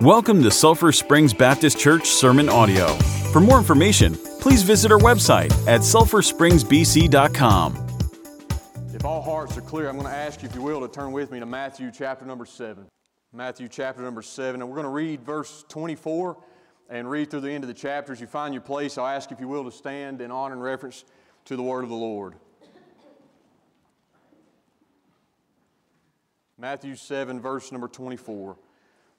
Welcome to Sulphur Springs Baptist Church Sermon Audio. For more information, please visit our website at sulphurspringsbc.com. If all hearts are clear, I'm going to ask you, if you will, to turn with me to Matthew chapter number 7. Matthew chapter number 7, and we're going to read verse 24 and read through the end of the chapter. As you find your place, I'll ask, if you will, to stand in honor and reference to the word of the Lord. Matthew 7, verse number 24.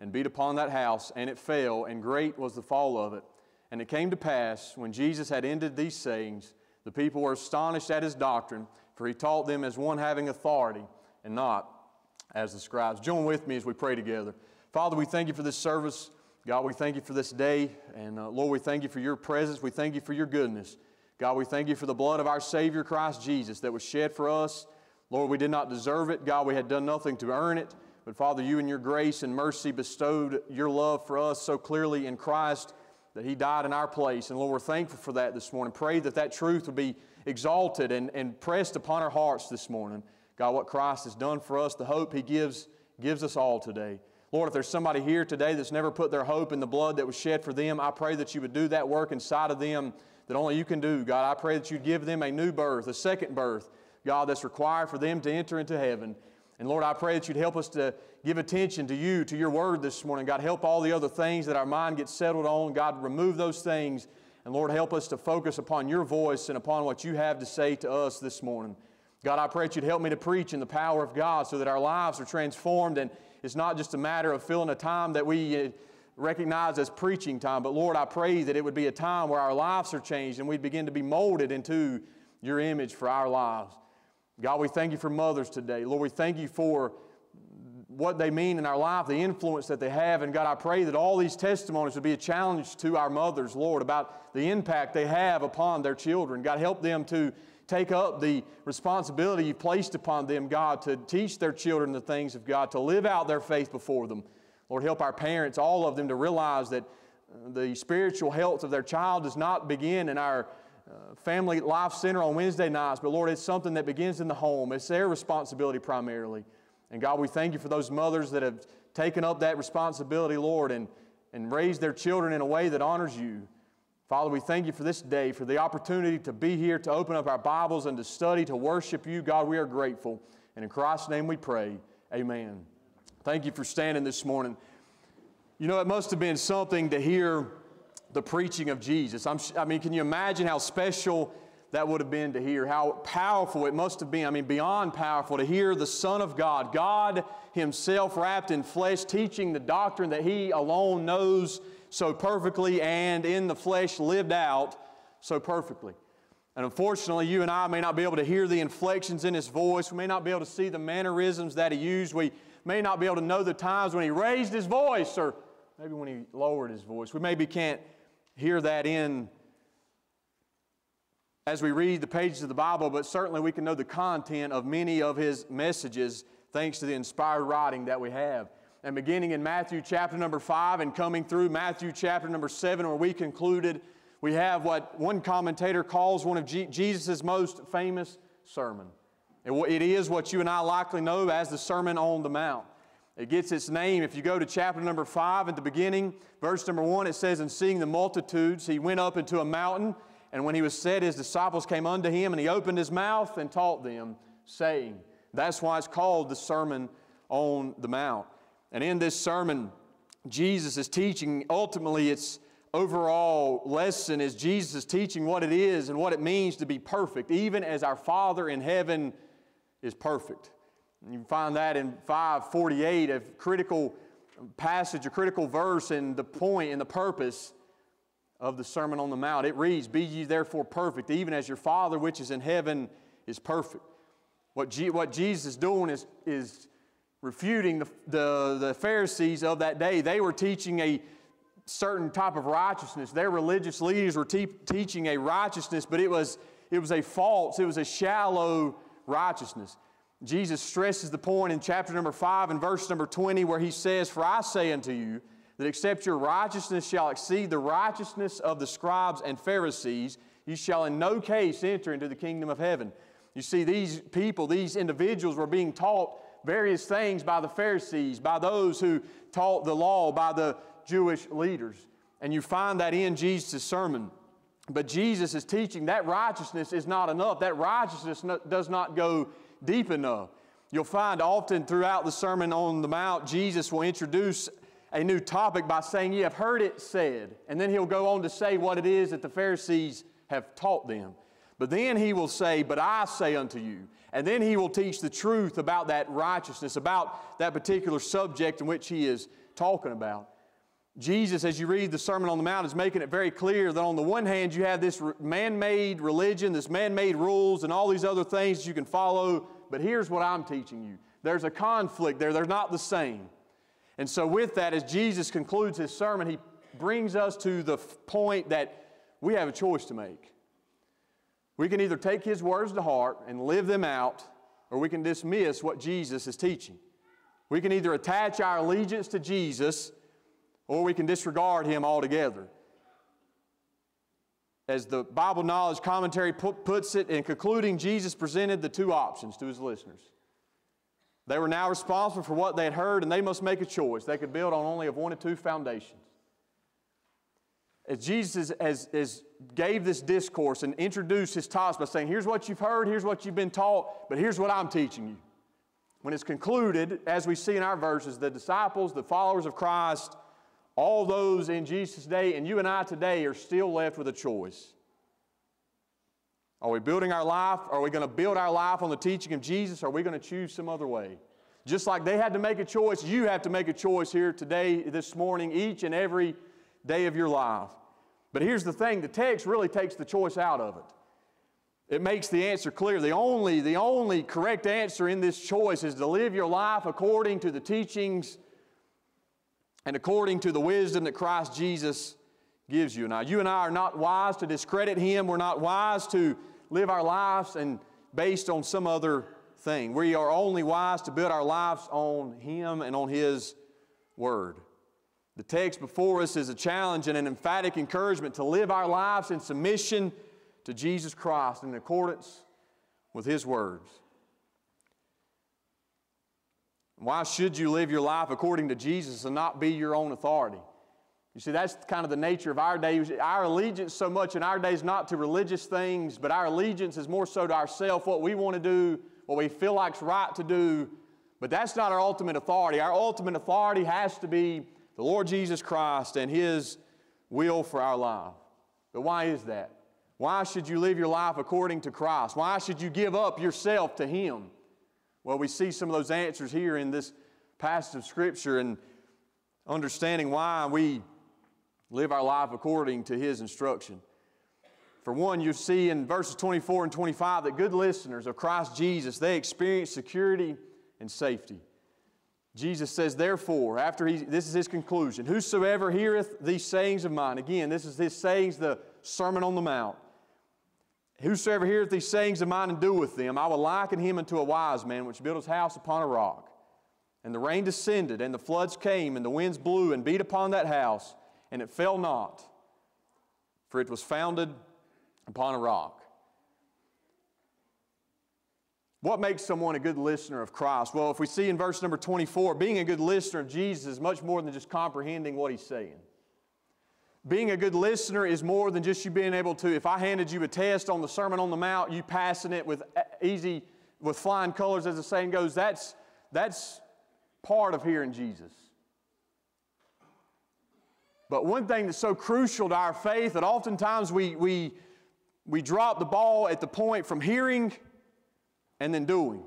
and beat upon that house, and it fell, and great was the fall of it. And it came to pass, when Jesus had ended these sayings, the people were astonished at his doctrine, for he taught them as one having authority, and not as the scribes. Join with me as we pray together. Father, we thank you for this service. God, we thank you for this day. And uh, Lord, we thank you for your presence. We thank you for your goodness. God, we thank you for the blood of our Savior, Christ Jesus, that was shed for us Lord, we did not deserve it. God, we had done nothing to earn it. But Father, you in your grace and mercy bestowed your love for us so clearly in Christ that He died in our place. And Lord, we're thankful for that this morning. Pray that that truth would be exalted and, and pressed upon our hearts this morning. God, what Christ has done for us, the hope He gives, gives us all today. Lord, if there's somebody here today that's never put their hope in the blood that was shed for them, I pray that you would do that work inside of them that only you can do. God, I pray that you'd give them a new birth, a second birth, God, that's required for them to enter into heaven. And Lord, I pray that you'd help us to give attention to you, to your word this morning. God, help all the other things that our mind gets settled on. God, remove those things. And Lord, help us to focus upon your voice and upon what you have to say to us this morning. God, I pray that you'd help me to preach in the power of God so that our lives are transformed and it's not just a matter of filling a time that we uh, recognize as preaching time, but Lord, I pray that it would be a time where our lives are changed and we begin to be molded into your image for our lives. God, we thank you for mothers today. Lord, we thank you for what they mean in our life, the influence that they have. And God, I pray that all these testimonies would be a challenge to our mothers, Lord, about the impact they have upon their children. God, help them to take up the responsibility you placed upon them, God, to teach their children the things of God, to live out their faith before them. Lord, help our parents, all of them, to realize that the spiritual health of their child does not begin in our uh, family life center on Wednesday nights, but Lord, it's something that begins in the home. It's their responsibility primarily. And God, we thank you for those mothers that have taken up that responsibility, Lord, and, and raised their children in a way that honors you. Father, we thank you for this day, for the opportunity to be here, to open up our Bibles and to study, to worship you. God, we are grateful. And in Christ's name we pray. Amen. Thank you for standing this morning. You know, it must have been something to hear the preaching of Jesus. I'm, i mean, can you imagine how special that would have been to hear? How powerful it must have been. I mean, beyond powerful to hear the Son of God, God Himself wrapped in flesh, teaching the doctrine that He alone knows so perfectly and in the flesh lived out so perfectly. And unfortunately, you and I may not be able to hear the inflections in His voice. We may not be able to see the mannerisms that He used. We may not be able to know the times when He raised His voice or maybe when He lowered His voice. We maybe can't hear that in as we read the pages of the Bible, but certainly we can know the content of many of his messages thanks to the inspired writing that we have. And beginning in Matthew chapter number 5 and coming through Matthew chapter number 7, where we concluded, we have what one commentator calls one of Jesus' most famous sermon. It is what you and I likely know as the Sermon on the Mount. It gets its name. If you go to chapter number 5 at the beginning, verse number 1, it says, And seeing the multitudes, he went up into a mountain, and when he was set, his disciples came unto him, and he opened his mouth and taught them, saying, That's why it's called the Sermon on the Mount. And in this sermon, Jesus is teaching, ultimately, its overall lesson is Jesus is teaching what it is and what it means to be perfect, even as our Father in heaven is perfect. You find that in 548, a critical passage, a critical verse, and the point and the purpose of the Sermon on the Mount. It reads, Be ye therefore perfect, even as your Father which is in heaven is perfect. What, what Jesus is doing is, is refuting the, the, the Pharisees of that day. They were teaching a certain type of righteousness. Their religious leaders were te- teaching a righteousness, but it was, it was a false, it was a shallow righteousness. Jesus stresses the point in chapter number 5 and verse number 20 where he says, For I say unto you, that except your righteousness shall exceed the righteousness of the scribes and Pharisees, you shall in no case enter into the kingdom of heaven. You see, these people, these individuals were being taught various things by the Pharisees, by those who taught the law, by the Jewish leaders. And you find that in Jesus' sermon. But Jesus is teaching that righteousness is not enough. That righteousness does not go deep enough. You'll find often throughout the Sermon on the Mount, Jesus will introduce a new topic by saying, You have heard it said. And then he'll go on to say what it is that the Pharisees have taught them. But then he will say, But I say unto you. And then he will teach the truth about that righteousness, about that particular subject in which he is talking about. Jesus, as you read the Sermon on the Mount, is making it very clear that on the one hand, you have this man made religion, this man made rules, and all these other things that you can follow. But here's what I'm teaching you there's a conflict there, they're not the same. And so, with that, as Jesus concludes his sermon, he brings us to the point that we have a choice to make. We can either take his words to heart and live them out, or we can dismiss what Jesus is teaching. We can either attach our allegiance to Jesus, or we can disregard him altogether. As the Bible Knowledge Commentary puts it, in concluding, Jesus presented the two options to his listeners. They were now responsible for what they had heard, and they must make a choice. They could build on only of one or two foundations. As Jesus as, as gave this discourse and introduced his thoughts by saying, Here's what you've heard, here's what you've been taught, but here's what I'm teaching you. When it's concluded, as we see in our verses, the disciples, the followers of Christ, all those in Jesus' day, and you and I today are still left with a choice. Are we building our life? Are we going to build our life on the teaching of Jesus? Or are we going to choose some other way? Just like they had to make a choice, you have to make a choice here today, this morning, each and every day of your life. But here's the thing the text really takes the choice out of it. It makes the answer clear. The only, the only correct answer in this choice is to live your life according to the teachings and according to the wisdom that Christ Jesus gives you. Now, you and I are not wise to discredit Him. We're not wise to live our lives and based on some other thing. We are only wise to build our lives on Him and on His Word. The text before us is a challenge and an emphatic encouragement to live our lives in submission to Jesus Christ in accordance with His words. Why should you live your life according to Jesus and not be your own authority? You see, that's kind of the nature of our day. Our allegiance so much in our days not to religious things, but our allegiance is more so to ourselves, what we want to do, what we feel like's right to do. But that's not our ultimate authority. Our ultimate authority has to be the Lord Jesus Christ and His will for our life. But why is that? Why should you live your life according to Christ? Why should you give up yourself to Him? Well, we see some of those answers here in this passage of Scripture and understanding why we live our life according to His instruction. For one, you see in verses 24 and 25 that good listeners of Christ Jesus, they experience security and safety. Jesus says, therefore, after he, this is his conclusion, whosoever heareth these sayings of mine, again, this is his sayings, the Sermon on the Mount. Whosoever heareth these sayings of mine and doeth them, I will liken him unto a wise man which built his house upon a rock. And the rain descended, and the floods came, and the winds blew and beat upon that house, and it fell not, for it was founded upon a rock. What makes someone a good listener of Christ? Well, if we see in verse number 24, being a good listener of Jesus is much more than just comprehending what he's saying. Being a good listener is more than just you being able to, if I handed you a test on the Sermon on the Mount, you passing it with easy, with flying colors, as the saying goes, that's, that's part of hearing Jesus. But one thing that's so crucial to our faith that oftentimes we, we, we drop the ball at the point from hearing and then doing.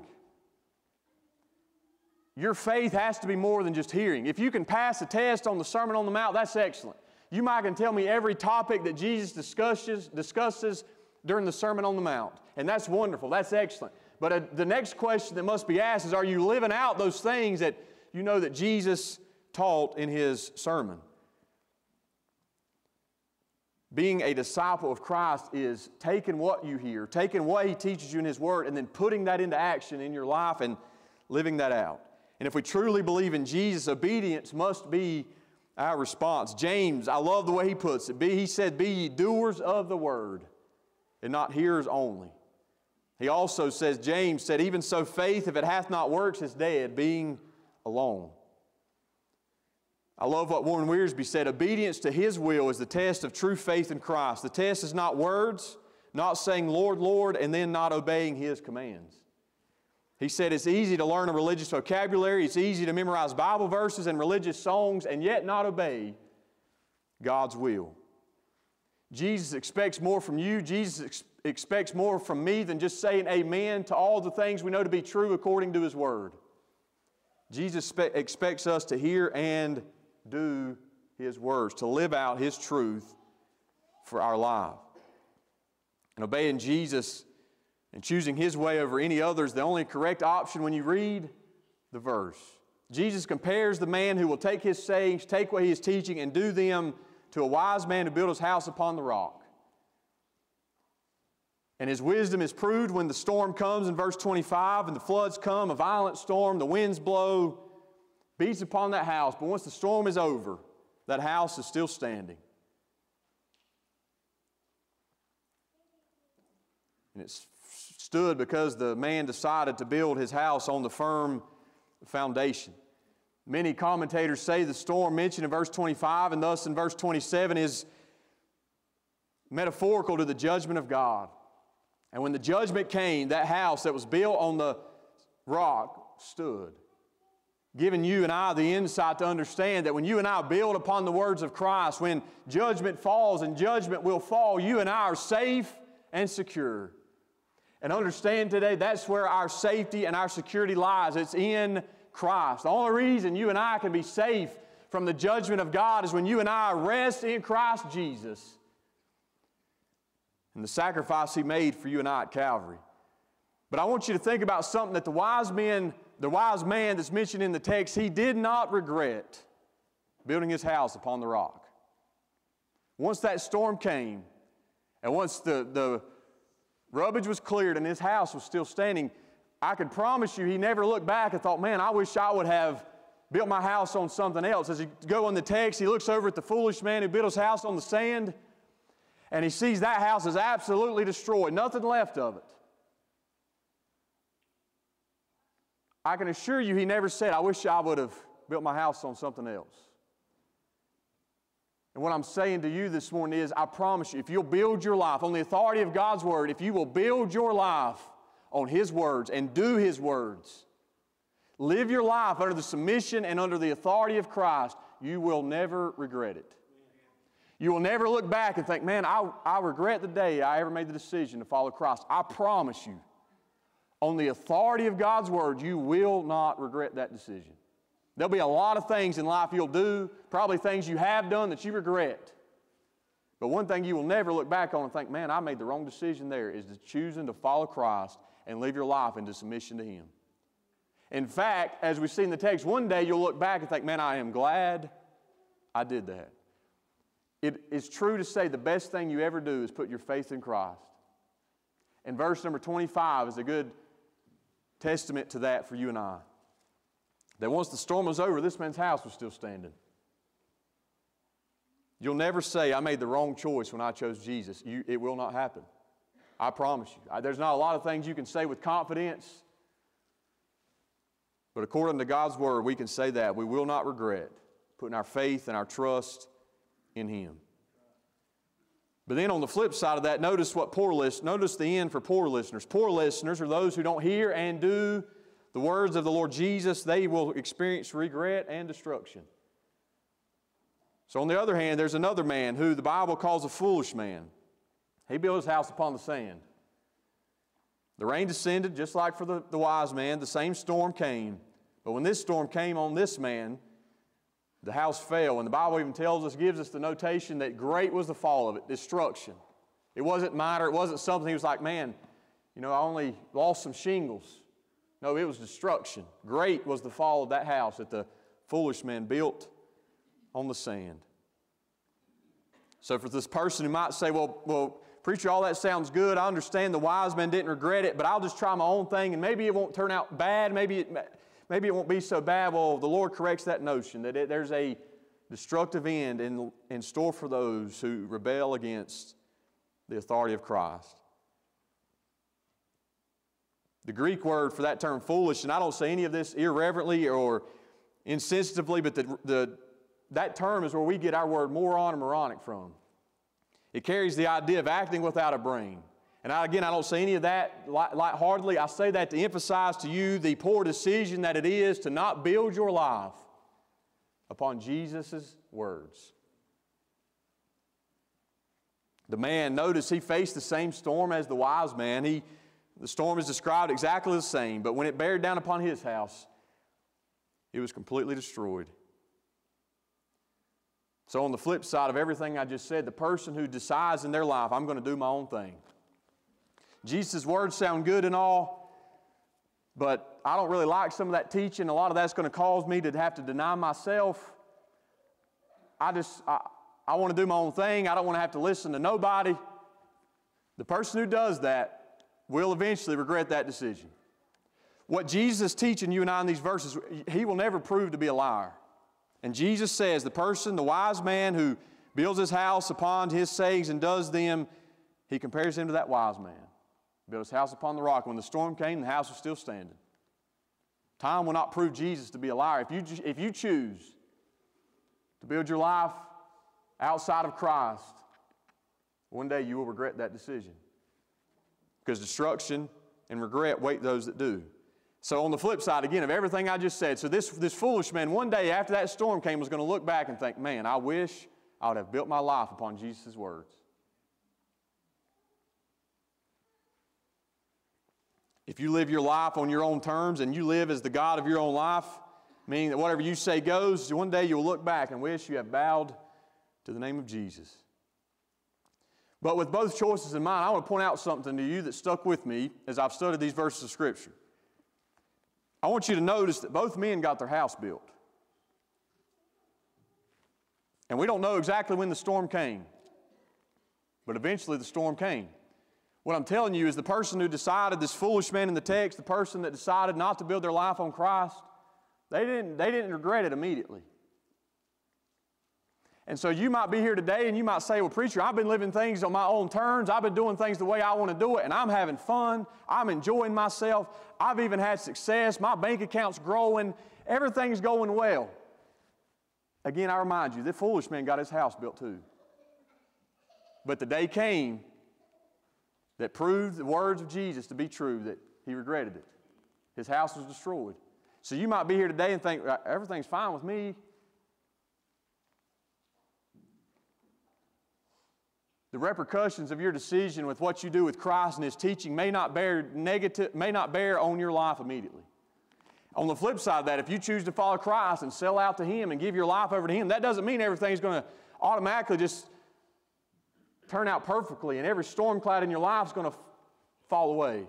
Your faith has to be more than just hearing. If you can pass a test on the Sermon on the Mount, that's excellent. You might can tell me every topic that Jesus discusses, discusses during the Sermon on the Mount, and that's wonderful. That's excellent. But uh, the next question that must be asked is Are you living out those things that you know that Jesus taught in his sermon? Being a disciple of Christ is taking what you hear, taking what He teaches you in His Word, and then putting that into action in your life and living that out. And if we truly believe in Jesus, obedience must be our response. James, I love the way he puts it. He said, Be ye doers of the word, and not hearers only. He also says, James said, Even so, faith, if it hath not works, is dead, being alone. I love what Warren Wiersbe said obedience to his will is the test of true faith in Christ. The test is not words, not saying, Lord, Lord, and then not obeying his commands. He said it's easy to learn a religious vocabulary, it's easy to memorize Bible verses and religious songs, and yet not obey God's will. Jesus expects more from you. Jesus ex- expects more from me than just saying amen to all the things we know to be true according to His Word. Jesus expects us to hear and do His words, to live out His truth for our life. And obeying Jesus and choosing His way over any other is the only correct option when you read the verse. Jesus compares the man who will take His sayings, take what He is teaching, and do them to a wise man who built his house upon the rock. And his wisdom is proved when the storm comes in verse 25 and the floods come, a violent storm, the winds blow, beats upon that house. But once the storm is over, that house is still standing. And it's stood because the man decided to build his house on the firm foundation. Many commentators say the storm mentioned in verse 25 and thus in verse 27 is metaphorical to the judgment of God. And when the judgment came, that house that was built on the rock stood, giving you and I the insight to understand that when you and I build upon the words of Christ, when judgment falls and judgment will fall, you and I are safe and secure. And understand today that's where our safety and our security lies. It's in Christ. The only reason you and I can be safe from the judgment of God is when you and I rest in Christ Jesus and the sacrifice He made for you and I at Calvary. But I want you to think about something that the wise man, the wise man that's mentioned in the text, he did not regret building his house upon the rock. Once that storm came, and once the, the rubbish was cleared and his house was still standing, I can promise you he never looked back and thought, man, I wish I would have built my house on something else. As he go on the text, he looks over at the foolish man who built his house on the sand, and he sees that house is absolutely destroyed, nothing left of it. I can assure you he never said, I wish I would have built my house on something else. And what I'm saying to you this morning is, I promise you, if you'll build your life on the authority of God's Word, if you will build your life on His words and do His words. Live your life under the submission and under the authority of Christ. You will never regret it. You will never look back and think, man, I, I regret the day I ever made the decision to follow Christ. I promise you, on the authority of God's Word, you will not regret that decision. There'll be a lot of things in life you'll do, probably things you have done that you regret. But one thing you will never look back on and think, man, I made the wrong decision there, is to choosing to follow Christ and live your life into submission to Him. In fact, as we see in the text, one day you'll look back and think, man, I am glad I did that. It is true to say the best thing you ever do is put your faith in Christ. And verse number 25 is a good testament to that for you and I. That once the storm was over, this man's house was still standing. You'll never say, I made the wrong choice when I chose Jesus. You, it will not happen. I promise you. There's not a lot of things you can say with confidence, but according to God's Word, we can say that. We will not regret putting our faith and our trust in Him. But then on the flip side of that, notice what poor list, notice the end for poor listeners. Poor listeners are those who don't hear and do the words of the Lord Jesus, they will experience regret and destruction. So, on the other hand, there's another man who the Bible calls a foolish man. He built his house upon the sand. The rain descended just like for the, the wise man, the same storm came. But when this storm came on this man, the house fell. And the Bible even tells us, gives us the notation that great was the fall of it, destruction. It wasn't minor, it wasn't something he was like, man, you know, I only lost some shingles. No, it was destruction. Great was the fall of that house that the foolish man built on the sand. So for this person who might say, well, well, preacher, all that sounds good. I understand the wise men didn't regret it, but I'll just try my own thing, and maybe it won't turn out bad. Maybe it, maybe it won't be so bad. Well, the Lord corrects that notion that it, there's a destructive end in, in store for those who rebel against the authority of Christ. The Greek word for that term, foolish, and I don't say any of this irreverently or insensitively, but the, the, that term is where we get our word moron or moronic from. It carries the idea of acting without a brain. And I, again, I don't say any of that light, lightheartedly. I say that to emphasize to you the poor decision that it is to not build your life upon Jesus' words. The man, notice he faced the same storm as the wise man. He, the storm is described exactly the same, but when it bared down upon his house, it was completely destroyed. So, on the flip side of everything I just said, the person who decides in their life, I'm going to do my own thing. Jesus' words sound good and all, but I don't really like some of that teaching. A lot of that's going to cause me to have to deny myself. I just, I, I want to do my own thing. I don't want to have to listen to nobody. The person who does that will eventually regret that decision. What Jesus is teaching you and I in these verses, he will never prove to be a liar. And Jesus says, the person, the wise man who builds his house upon his sayings and does them, he compares him to that wise man. Built his house upon the rock. When the storm came, the house was still standing. Time will not prove Jesus to be a liar. If you, if you choose to build your life outside of Christ, one day you will regret that decision. Because destruction and regret wait those that do. So, on the flip side, again, of everything I just said, so this, this foolish man, one day after that storm came, was going to look back and think, man, I wish I would have built my life upon Jesus' words. If you live your life on your own terms and you live as the God of your own life, meaning that whatever you say goes, one day you'll look back and wish you have bowed to the name of Jesus. But with both choices in mind, I want to point out something to you that stuck with me as I've studied these verses of Scripture. I want you to notice that both men got their house built. And we don't know exactly when the storm came, but eventually the storm came. What I'm telling you is the person who decided, this foolish man in the text, the person that decided not to build their life on Christ, they didn't, they didn't regret it immediately. And so you might be here today and you might say, Well, preacher, I've been living things on my own terms. I've been doing things the way I want to do it, and I'm having fun. I'm enjoying myself. I've even had success. My bank account's growing. Everything's going well. Again, I remind you, the foolish man got his house built too. But the day came that proved the words of Jesus to be true that he regretted it. His house was destroyed. So you might be here today and think, everything's fine with me. The repercussions of your decision with what you do with Christ and His teaching may not bear negative, may not bear on your life immediately. On the flip side of that, if you choose to follow Christ and sell out to Him and give your life over to Him, that doesn't mean everything's going to automatically just turn out perfectly and every storm cloud in your life is going to fall away.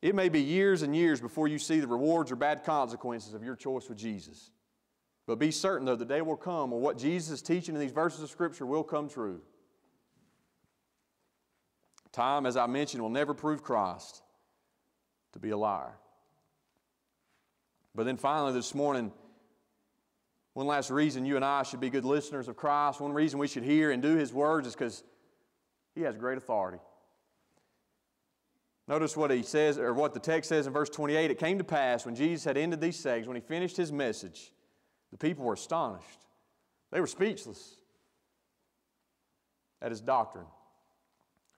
It may be years and years before you see the rewards or bad consequences of your choice with Jesus. But be certain, though, the day will come when what Jesus is teaching in these verses of Scripture will come true. Time, as I mentioned, will never prove Christ to be a liar. But then finally, this morning, one last reason you and I should be good listeners of Christ, one reason we should hear and do His words is because He has great authority. Notice what he says, or what the text says in verse 28. It came to pass when Jesus had ended these sayings, when he finished his message, the people were astonished. They were speechless at his doctrine.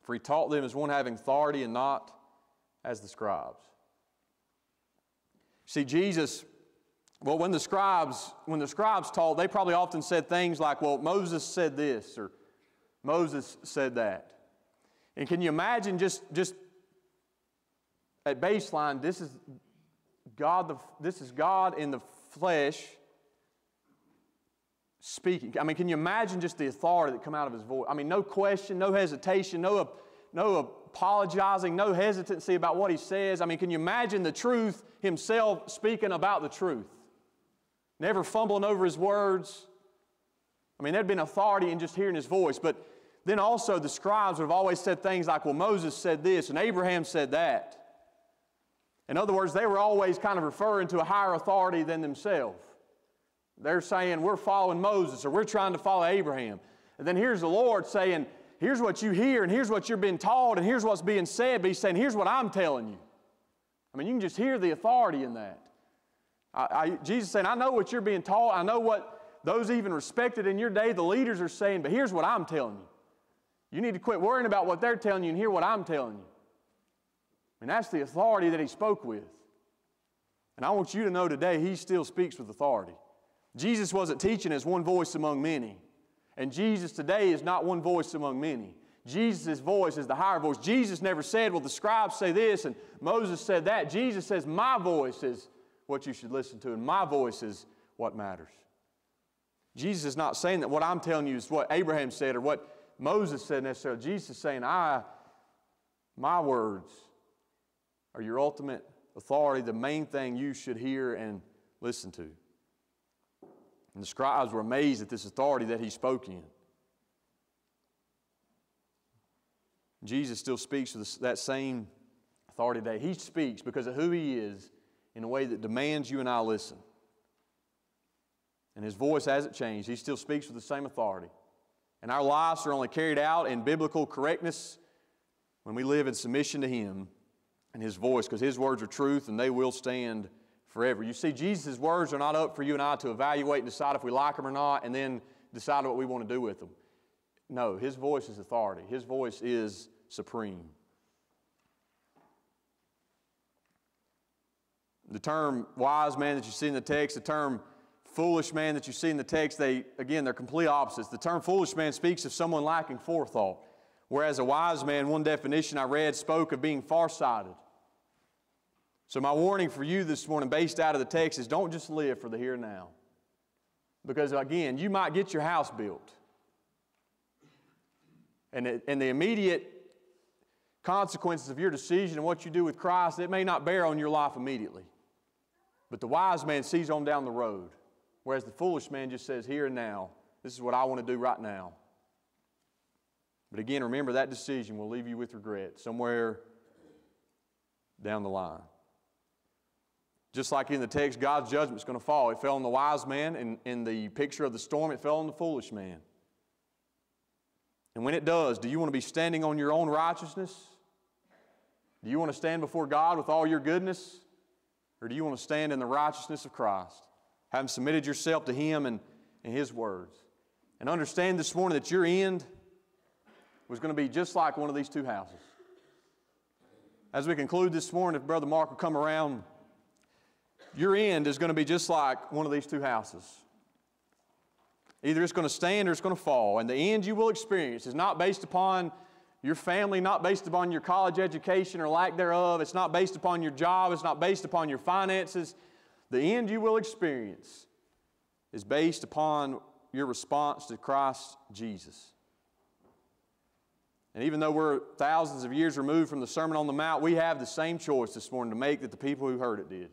For he taught them as one having authority and not as the scribes. See, Jesus, well, when the scribes, when the scribes taught, they probably often said things like, well, Moses said this, or Moses said that. And can you imagine just, just at baseline, this is God, the, this is God in the flesh speaking. I mean, can you imagine just the authority that come out of his voice? I mean, no question, no hesitation, no, no apologizing, no hesitancy about what he says. I mean, can you imagine the truth himself speaking about the truth? Never fumbling over his words. I mean, there'd been authority in just hearing his voice, but then also the scribes would have always said things like, well, Moses said this and Abraham said that. In other words, they were always kind of referring to a higher authority than themselves. They're saying, we're following Moses or we're trying to follow Abraham. And then here's the Lord saying, here's what you hear and here's what you're being taught and here's what's being said. But He's saying, here's what I'm telling you. I mean, you can just hear the authority in that. I, I, Jesus saying, I know what you're being taught. I know what those even respected in your day, the leaders are saying, but here's what I'm telling you. You need to quit worrying about what they're telling you and hear what I'm telling you. And that's the authority that he spoke with. And I want you to know today, he still speaks with authority. Jesus wasn't teaching as one voice among many. And Jesus today is not one voice among many. Jesus' voice is the higher voice. Jesus never said, well, the scribes say this and Moses said that. Jesus says, my voice is what you should listen to, and my voice is what matters. Jesus is not saying that what I'm telling you is what Abraham said or what Moses said necessarily. Jesus is saying, I, my words are your ultimate authority, the main thing you should hear and listen to. And the scribes were amazed at this authority that he spoke in. Jesus still speaks with that same authority today. He speaks because of who he is in a way that demands you and I listen. And his voice hasn't changed. He still speaks with the same authority. And our lives are only carried out in biblical correctness when we live in submission to him and his voice, because his words are truth and they will stand forever. You see, Jesus' words are not up for you and I to evaluate and decide if we like them or not and then decide what we want to do with them. No, his voice is authority, his voice is supreme. The term wise man that you see in the text, the term foolish man that you see in the text, they, again, they're complete opposites. The term foolish man speaks of someone lacking forethought, whereas a wise man, one definition I read, spoke of being farsighted. So, my warning for you this morning, based out of the text, is don't just live for the here and now. Because, again, you might get your house built. And, it, and the immediate consequences of your decision and what you do with Christ, it may not bear on your life immediately. But the wise man sees on down the road. Whereas the foolish man just says, here and now, this is what I want to do right now. But again, remember that decision will leave you with regret somewhere down the line. Just like in the text, God's judgment is going to fall. It fell on the wise man, and in the picture of the storm, it fell on the foolish man. And when it does, do you want to be standing on your own righteousness? Do you want to stand before God with all your goodness? Or do you want to stand in the righteousness of Christ? having submitted yourself to Him and, and His words. And understand this morning that your end was going to be just like one of these two houses. As we conclude this morning, if Brother Mark will come around, your end is going to be just like one of these two houses. Either it's going to stand or it's going to fall. And the end you will experience is not based upon your family, not based upon your college education or lack thereof. It's not based upon your job. It's not based upon your finances. The end you will experience is based upon your response to Christ Jesus. And even though we're thousands of years removed from the Sermon on the Mount, we have the same choice this morning to make that the people who heard it did.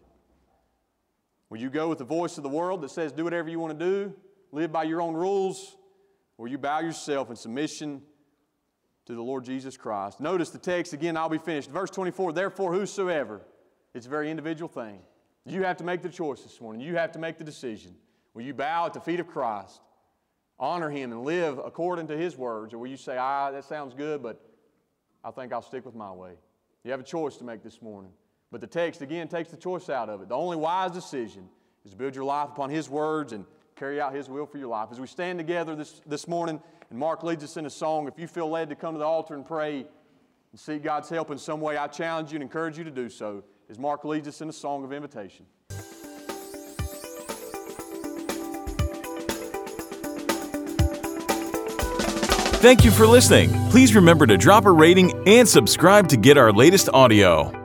Will you go with the voice of the world that says, do whatever you want to do, live by your own rules, or will you bow yourself in submission to the Lord Jesus Christ? Notice the text again, I'll be finished. Verse 24, therefore, whosoever, it's a very individual thing. You have to make the choice this morning. You have to make the decision. Will you bow at the feet of Christ, honor Him, and live according to His words? Or will you say, ah, that sounds good, but I think I'll stick with my way? You have a choice to make this morning. But the text, again, takes the choice out of it. The only wise decision is to build your life upon His words and carry out His will for your life. As we stand together this, this morning, and Mark leads us in a song, if you feel led to come to the altar and pray and seek God's help in some way, I challenge you and encourage you to do so as Mark leads us in a song of invitation. Thank you for listening. Please remember to drop a rating and subscribe to get our latest audio.